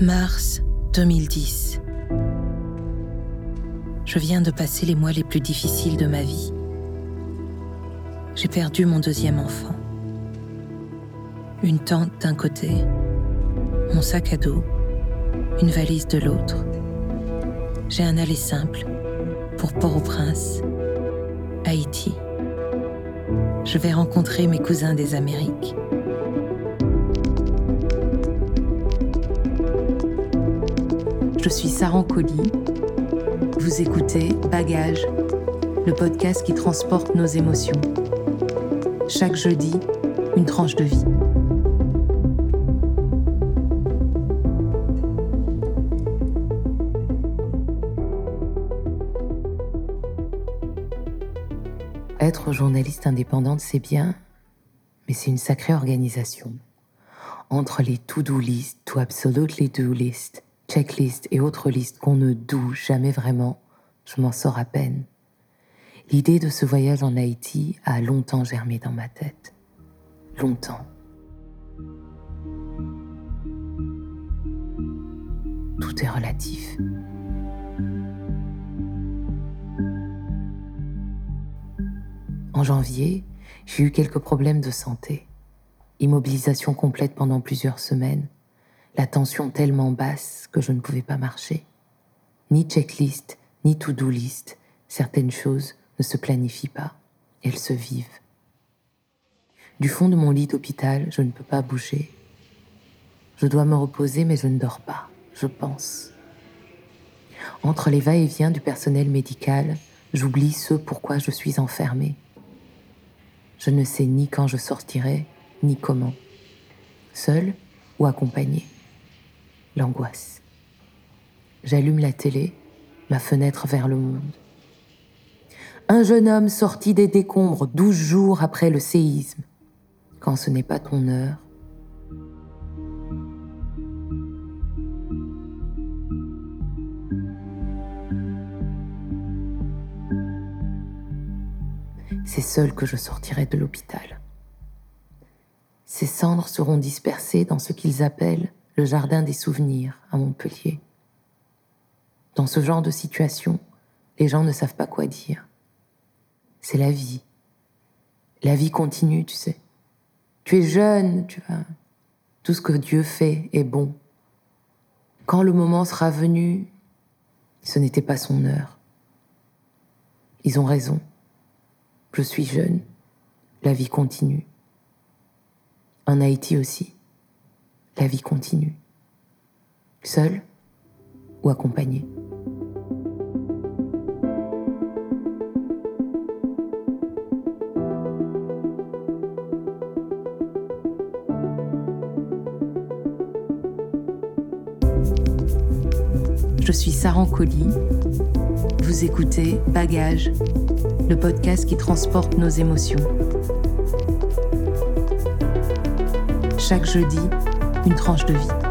Mars 2010. Je viens de passer les mois les plus difficiles de ma vie. J'ai perdu mon deuxième enfant. Une tente d'un côté, mon sac à dos, une valise de l'autre. J'ai un aller simple pour Port-au-Prince, Haïti. Je vais rencontrer mes cousins des Amériques. Je suis Sarah Colli. Vous écoutez Bagage, le podcast qui transporte nos émotions. Chaque jeudi, une tranche de vie. Être journaliste indépendante, c'est bien, mais c'est une sacrée organisation. Entre les to-do list, to absolutely do list, checklist et autres listes qu'on ne doue jamais vraiment, je m'en sors à peine. L'idée de ce voyage en Haïti a longtemps germé dans ma tête. Longtemps. Tout est relatif. En janvier, j'ai eu quelques problèmes de santé. Immobilisation complète pendant plusieurs semaines, la tension tellement basse que je ne pouvais pas marcher. Ni checklist, ni to-do list, certaines choses ne se planifient pas, elles se vivent. Du fond de mon lit d'hôpital, je ne peux pas bouger. Je dois me reposer, mais je ne dors pas, je pense. Entre les va-et-vient du personnel médical, j'oublie ce pourquoi je suis enfermée. Je ne sais ni quand je sortirai, ni comment. Seule ou accompagnée l'angoisse. J'allume la télé, ma fenêtre vers le monde. Un jeune homme sorti des décombres douze jours après le séisme. Quand ce n'est pas ton heure, c'est seul que je sortirai de l'hôpital. Ces cendres seront dispersées dans ce qu'ils appellent le jardin des souvenirs à Montpellier. Dans ce genre de situation, les gens ne savent pas quoi dire. C'est la vie. La vie continue, tu sais. Tu es jeune, tu vois. Tout ce que Dieu fait est bon. Quand le moment sera venu, ce n'était pas son heure. Ils ont raison. Je suis jeune. La vie continue. En Haïti aussi la vie continue. Seul ou accompagné. Je suis Sarah Colli. Vous écoutez Bagage, le podcast qui transporte nos émotions. Chaque jeudi, une tranche de vie.